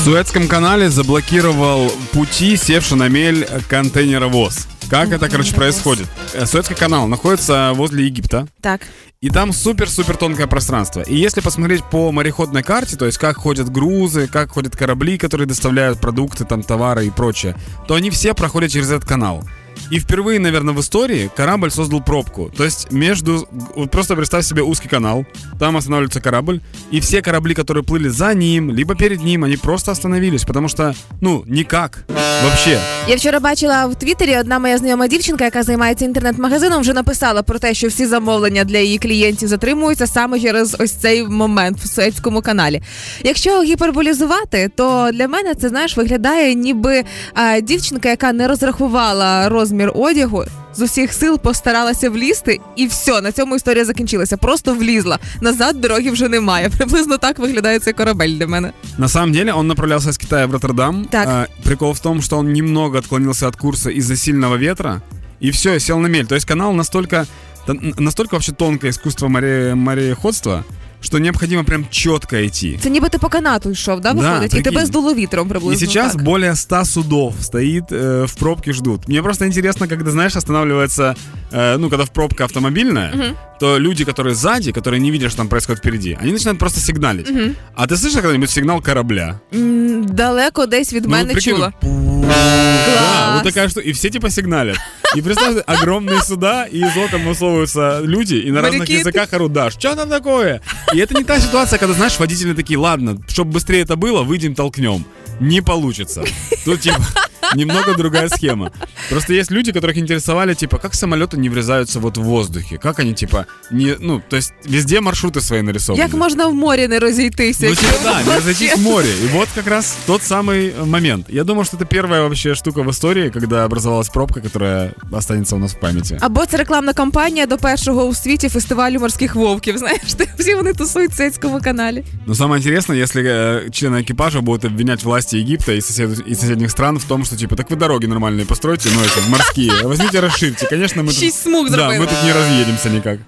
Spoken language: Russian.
В Суэцком канале заблокировал пути севший на мель контейнеровоз. Как это, короче, происходит? Э, Суэцкий канал находится возле Египта. Так. И там супер-супер тонкое пространство. И если посмотреть по мореходной карте, то есть как ходят грузы, как ходят корабли, которые доставляют продукты, там товары и прочее, то они все проходят через этот канал. И впервые, наверное, в истории корабль создал пробку. То есть между... Вот просто представь себе узкий канал, там останавливается корабль, и все корабли, которые плыли за ним, либо перед ним, они просто остановились, потому что, ну, никак. Вообще. Я вчора бачила в Твіттері, одна моя знайома дівчинка, яка займається інтернет-магазином, вже написала про те, що всі замовлення для її клієнтів затримуються саме через ось цей момент в Суецькому каналі. Якщо гіперболізувати, то для мене це знаєш виглядає, ніби а, дівчинка, яка не розрахувала розмір одягу. З усіх сил постаралася влізти, і все, на цьому історія закінчилася. Просто влізла. Назад дороги вже немає. Приблизно так виглядає цей корабель для мене. На самом деле он направлялся из Китая в Роттердам. Так. А, прикол в том, что он немного отклонился от курса из-за сильного ветра, и все, сел на мель. То есть канал настолько, т- настолько вообще тонкое искусство море, мореходства, что необходимо прям четко идти. Це ніби ти по канату йшов, да, Да, виходить? і прикинь. тебе здуло вітром И приблизно. сейчас так. более 100 судов стоит э, в пробке, ждут. Мне просто интересно, когда, знаешь, останавливается, э, ну, когда в пробка автомобильная, то люди, которые сзади, которые не видят, что там происходит впереди, они начинают просто сигналить. А ты слышал когда-нибудь сигнал корабля? М, Далеко десь від Ну, мене вот прикинь, чула. Да, вот такая что, и все типа сигналят. И представь, огромные суда, и из окон высовываются люди, и на разных языках орудаш. Что там такое? И это не та ситуация, когда, знаешь, водители такие, ладно, чтобы быстрее это было, выйдем толкнем. Не получится. Тут, типа, немного другая схема. Просто есть люди, которых интересовали, типа, как самолеты не врезаются вот в воздухе, как они, типа, не, ну, то есть везде маршруты свои нарисованы. Як можна в морі не розійтися? Ну, якщо типа, да, не вообще- разойтись в море. И вот как раз тот самый э, момент. Я думаю, что это первая вообще штука в истории, когда образовалась пробка, которая останется у нас в памяти. Або це рекламна кампанія до першого у світі фестивалю морських вовків. Знаєш, ти всі вони тусують в Сецькому каналі. Но самое интересное, если э, члены экипажа будут обвинять власти Египта и, сосед- и соседних стран в том, что типа, так вы дороги нормальные постройте, ну но эти, морские, возьмите расширьте. Конечно, мы тут, Шість смуг да, зробили. мы тут не разъедемся никак.